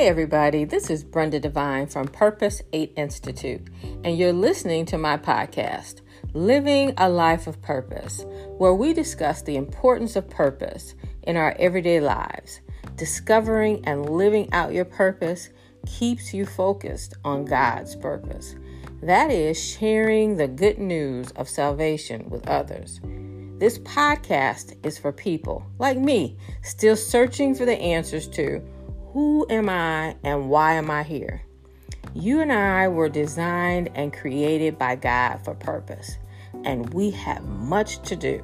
Hey, everybody, this is Brenda Devine from Purpose 8 Institute, and you're listening to my podcast, Living a Life of Purpose, where we discuss the importance of purpose in our everyday lives. Discovering and living out your purpose keeps you focused on God's purpose. That is, sharing the good news of salvation with others. This podcast is for people like me, still searching for the answers to who am I and why am I here? You and I were designed and created by God for purpose, and we have much to do.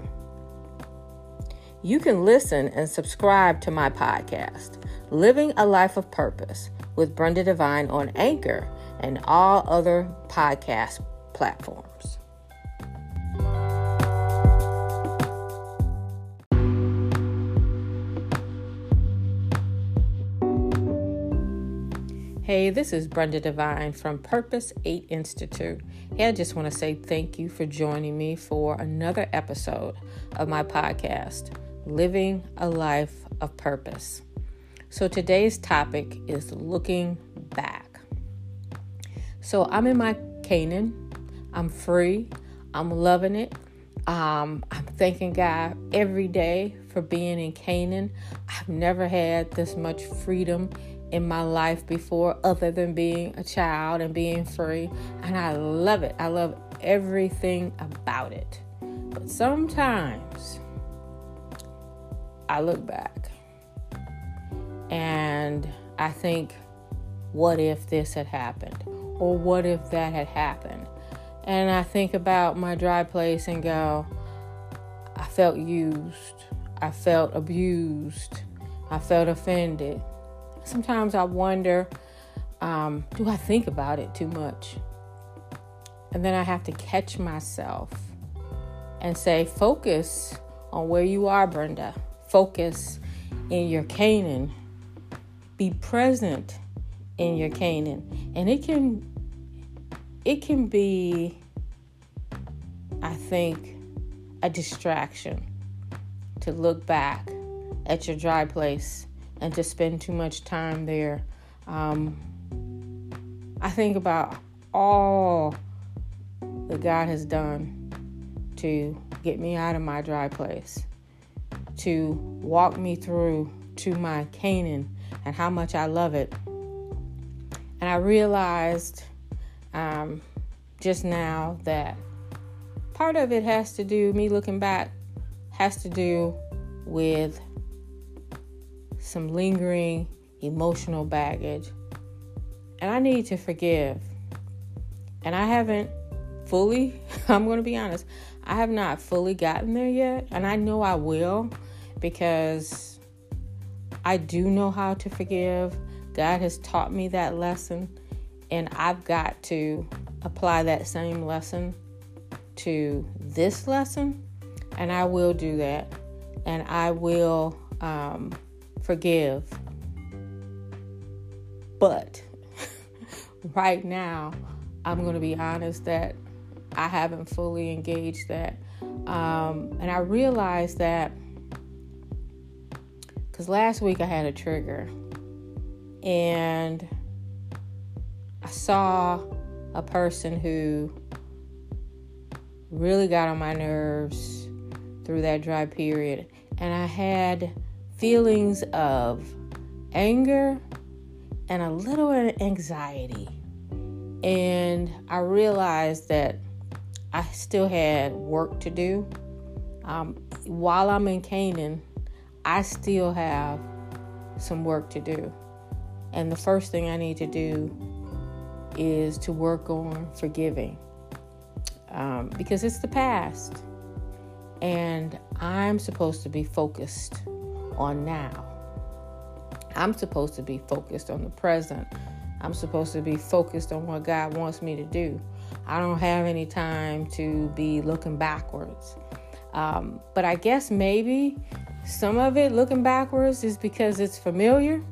You can listen and subscribe to my podcast, Living a Life of Purpose, with Brenda Devine on Anchor and all other podcast platforms. Hey, this is Brenda Devine from Purpose 8 Institute. Hey, I just want to say thank you for joining me for another episode of my podcast, Living a Life of Purpose. So today's topic is looking back. So I'm in my Canaan, I'm free, I'm loving it. Um, I'm thanking God every day for being in Canaan. I've never had this much freedom in my life before other than being a child and being free. And I love it. I love everything about it. But sometimes I look back and I think, what if this had happened? Or what if that had happened? And I think about my dry place and go, I felt used. I felt abused. I felt offended sometimes I wonder um, do I think about it too much? And then I have to catch myself and say, focus on where you are, Brenda. Focus in your Canaan. Be present in your Canaan. And it can it can be I think a distraction to look back at your dry place and to spend too much time there. Um, I think about all that God has done to get me out of my dry place, to walk me through to my Canaan and how much I love it. And I realized um, just now that part of it has to do, me looking back, has to do with some lingering emotional baggage. And I need to forgive. And I haven't fully, I'm going to be honest, I have not fully gotten there yet. And I know I will because I do know how to forgive. God has taught me that lesson. And I've got to apply that same lesson to this lesson. And I will do that. And I will um, forgive. But right now, I'm going to be honest that I haven't fully engaged that. Um, and I realized that because last week I had a trigger and I saw a person who really got on my nerves through that dry period. And I had feelings of anger and a little anxiety. And I realized that I still had work to do. Um, while I'm in Canaan, I still have some work to do. And the first thing I need to do is to work on forgiving um, because it's the past. And I'm supposed to be focused on now. I'm supposed to be focused on the present. I'm supposed to be focused on what God wants me to do. I don't have any time to be looking backwards. Um, but I guess maybe some of it looking backwards is because it's familiar.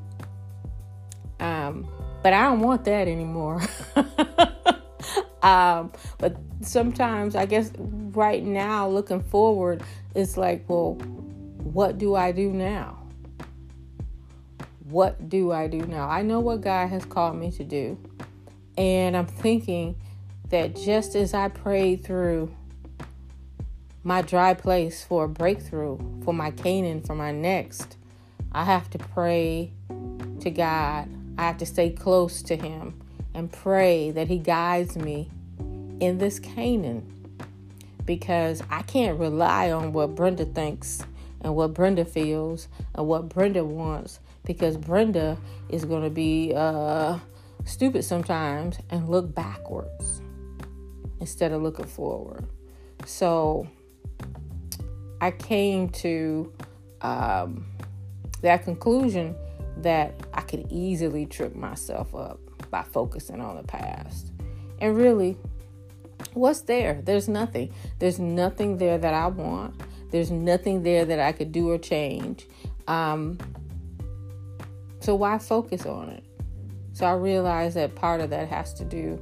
Um, but I don't want that anymore. um, but sometimes I guess right now, looking forward, it's like, well, what do I do now? what do I do now? I know what God has called me to do. And I'm thinking that just as I prayed through my dry place for a breakthrough, for my Canaan, for my next, I have to pray to God. I have to stay close to Him and pray that He guides me in this Canaan because I can't rely on what Brenda thinks and what Brenda feels and what Brenda wants because Brenda is going to be uh, stupid sometimes and look backwards instead of looking forward. So I came to um, that conclusion that I could easily trip myself up by focusing on the past. And really, what's there? There's nothing. There's nothing there that I want. There's nothing there that I could do or change. Um, so why focus on it? So I realized that part of that has to do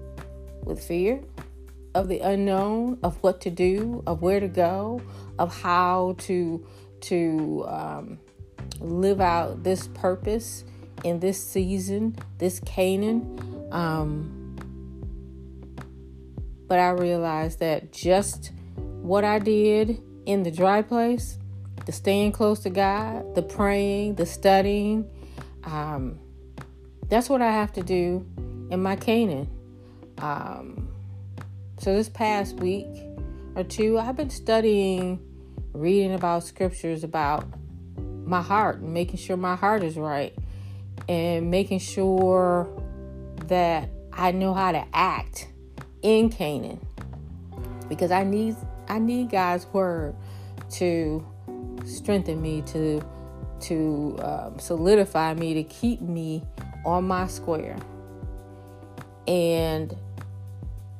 with fear of the unknown, of what to do, of where to go, of how to to um, live out this purpose in this season, this Canaan. Um, but I realized that just what I did in the dry place, the staying close to God, the praying, the studying, um, that's what I have to do in my Canaan. Um, so this past week or two, I've been studying, reading about scriptures about my heart and making sure my heart is right and making sure that I know how to act in Canaan because I need I need God's word to strengthen me to to um, solidify me to keep me on my square and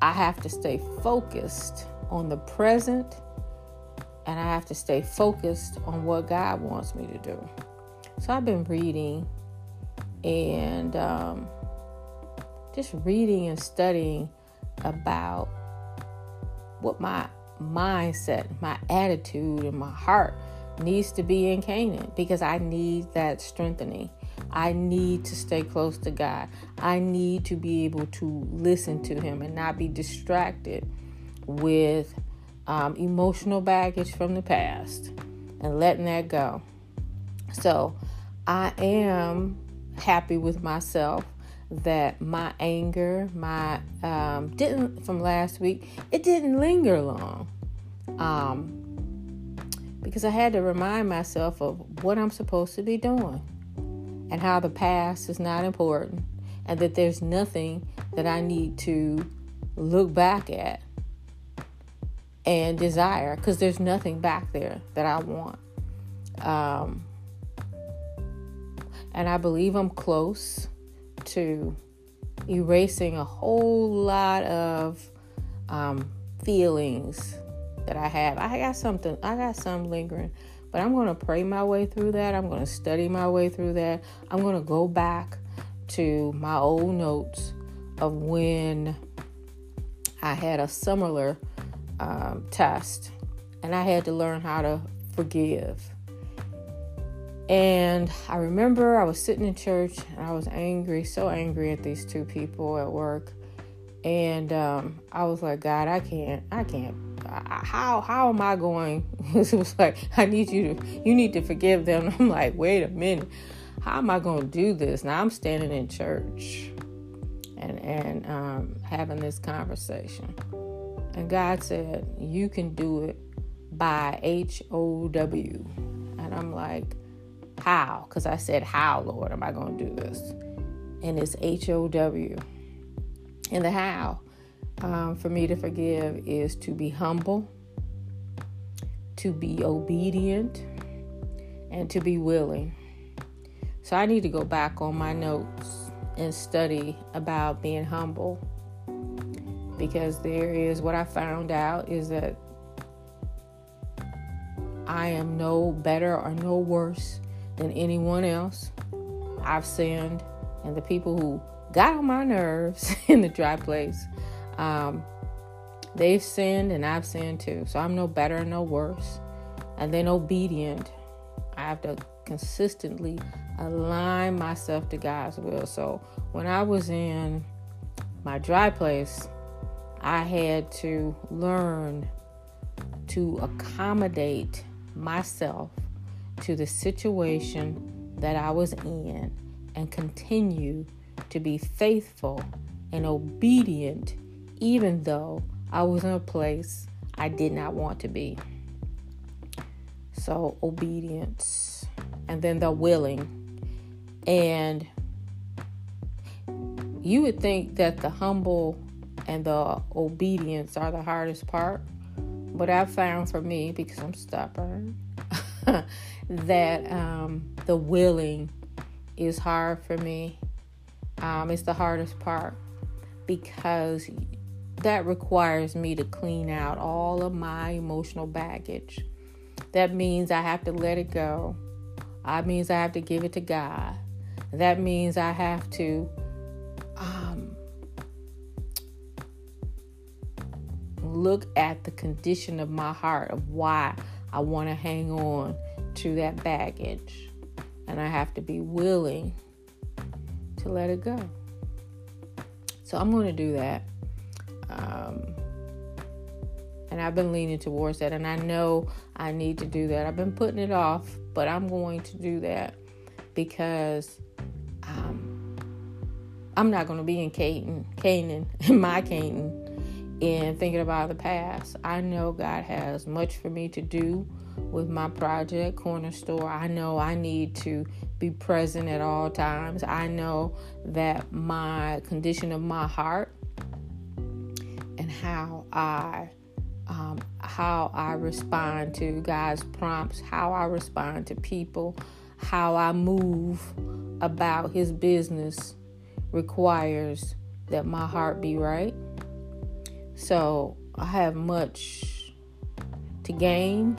I have to stay focused on the present and I have to stay focused on what God wants me to do. So I've been reading and um, just reading and studying about what my mindset, my attitude, and my heart needs to be in Canaan because I need that strengthening. I need to stay close to God. I need to be able to listen to Him and not be distracted with um, emotional baggage from the past and letting that go. So I am happy with myself that my anger, my um, didn't from last week, it didn't linger long. Um, because I had to remind myself of what I'm supposed to be doing and how the past is not important and that there's nothing that I need to look back at and desire because there's nothing back there that I want. Um, and I believe I'm close to erasing a whole lot of um, feelings that I have. I got something, I got some lingering, but I'm going to pray my way through that. I'm going to study my way through that. I'm going to go back to my old notes of when I had a similar um, test and I had to learn how to forgive. And I remember I was sitting in church and I was angry, so angry at these two people at work. And um, I was like, God, I can't, I can't. How how am I going? it was like, I need you to, you need to forgive them. I'm like, wait a minute, how am I going to do this? Now I'm standing in church and and um, having this conversation, and God said, you can do it by H O W, and I'm like, how? Because I said, How, Lord, am I going to do this? And it's H O W. And the how um, for me to forgive is to be humble, to be obedient, and to be willing. So I need to go back on my notes and study about being humble because there is what I found out is that I am no better or no worse than anyone else. I've sinned, and the people who got on my nerves in the dry place, um, they've sinned, and I've sinned too. So I'm no better, and no worse. And then obedient. I have to consistently align myself to God's will. So when I was in my dry place, I had to learn to accommodate myself to the situation that I was in and continue to be faithful and obedient, even though I was in a place I did not want to be. So, obedience, and then the willing. And you would think that the humble and the obedience are the hardest part. But I've found for me, because I'm stubborn, that um, the willing is hard for me. Um, it's the hardest part because that requires me to clean out all of my emotional baggage. That means I have to let it go. That means I have to give it to God. That means I have to um, look at the condition of my heart of why I want to hang on to that baggage. And I have to be willing to let it go. So I'm going to do that. Um, and I've been leaning towards that. And I know I need to do that. I've been putting it off, but I'm going to do that because um, I'm not going to be in Canaan, Canaan, in my Canaan, and thinking about the past. I know God has much for me to do with my project, Corner Store. I know I need to be present at all times. I know that my condition of my heart and how I um, how I respond to God's prompts, how I respond to people, how I move about His business requires that my heart be right. So I have much to gain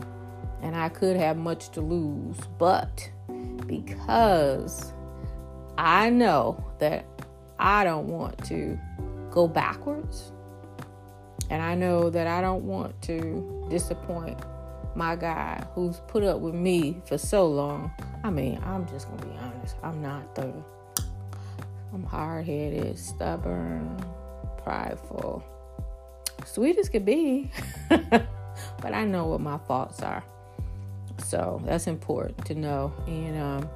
and I could have much to lose. But because I know that I don't want to go backwards, and I know that I don't want to disappoint my guy who's put up with me for so long. I mean, I'm just gonna be honest. I'm not the I'm hard headed, stubborn, prideful, sweet as could be. but I know what my faults are. So that's important to know. And um,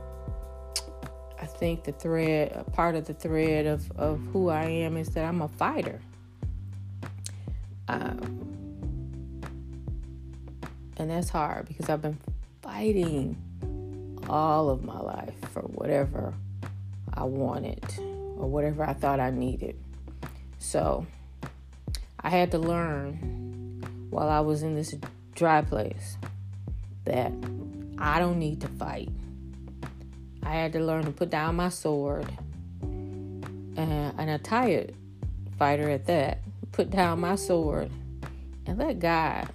I think the thread, part of the thread of, of who I am is that I'm a fighter. Um, and that's hard because I've been fighting all of my life for whatever I wanted or whatever I thought I needed. So I had to learn while I was in this dry place that I don't need to fight. I had to learn to put down my sword, and, and a tired fighter at that. Put down my sword and let God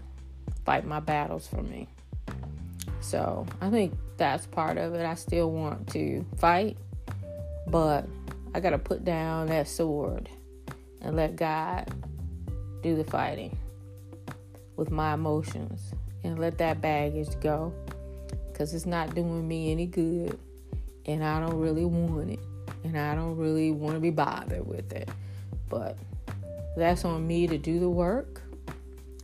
fight my battles for me. So I think that's part of it. I still want to fight, but I got to put down that sword and let God do the fighting with my emotions and let that baggage go because it's not doing me any good and I don't really want it and I don't really want to be bothered with it. But that's on me to do the work.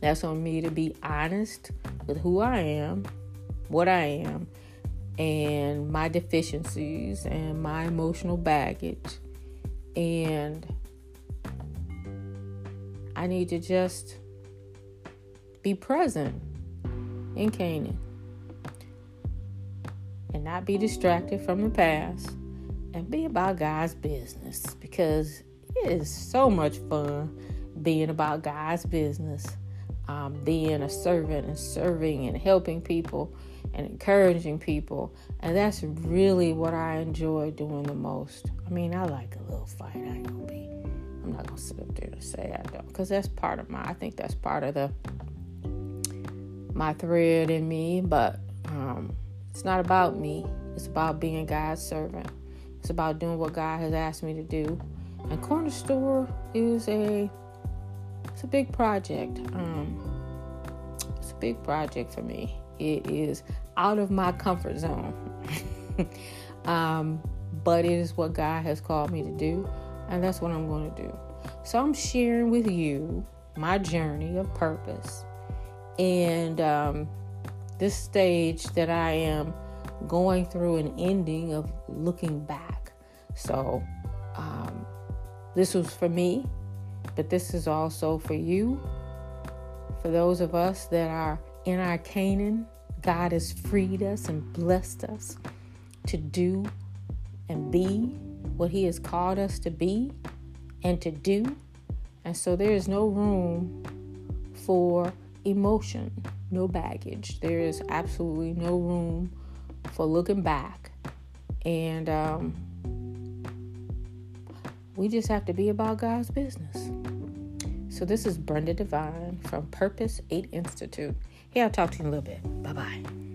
That's on me to be honest with who I am, what I am, and my deficiencies and my emotional baggage. And I need to just be present in Canaan and not be distracted from the past and be about God's business because it is so much fun being about God's business, um, being a servant and serving and helping people and encouraging people. And that's really what I enjoy doing the most. I mean, I like a little fight. I ain't gonna be, I'm not gonna sit up there and say I don't, because that's part of my, I think that's part of the my thread in me, but um, it's not about me. It's about being God's servant. It's about doing what God has asked me to do. And Corner Store is a it's a big project. Um, it's a big project for me. It is out of my comfort zone. um, but it is what God has called me to do, and that's what I'm going to do. So I'm sharing with you my journey of purpose and um, this stage that I am going through an ending of looking back. So um, this was for me, but this is also for you. For those of us that are in our Canaan, God has freed us and blessed us to do and be what He has called us to be and to do. And so there is no room for emotion, no baggage. There is absolutely no room for looking back. And um, we just have to be about God's business. So this is Brenda Devine from Purpose 8 Institute. Here, I'll talk to you in a little bit. Bye bye.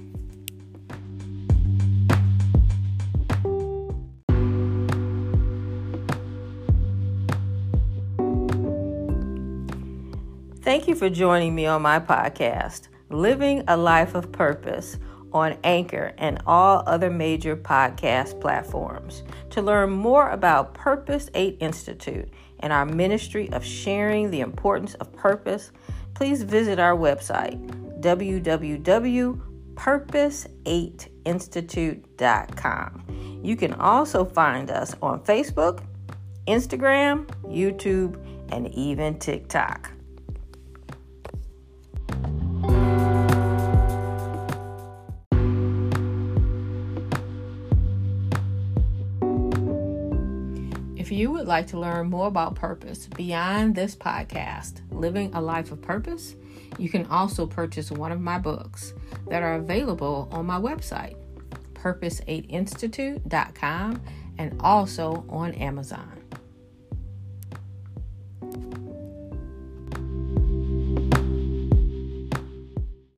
Thank you for joining me on my podcast, Living a Life of Purpose, on Anchor and all other major podcast platforms. To learn more about Purpose 8 Institute and our ministry of sharing the importance of purpose, please visit our website, www.purpose8institute.com. You can also find us on Facebook, Instagram, YouTube, and even TikTok. You would like to learn more about purpose beyond this podcast, Living a Life of Purpose, you can also purchase one of my books that are available on my website, purpose8institute.com, and also on Amazon.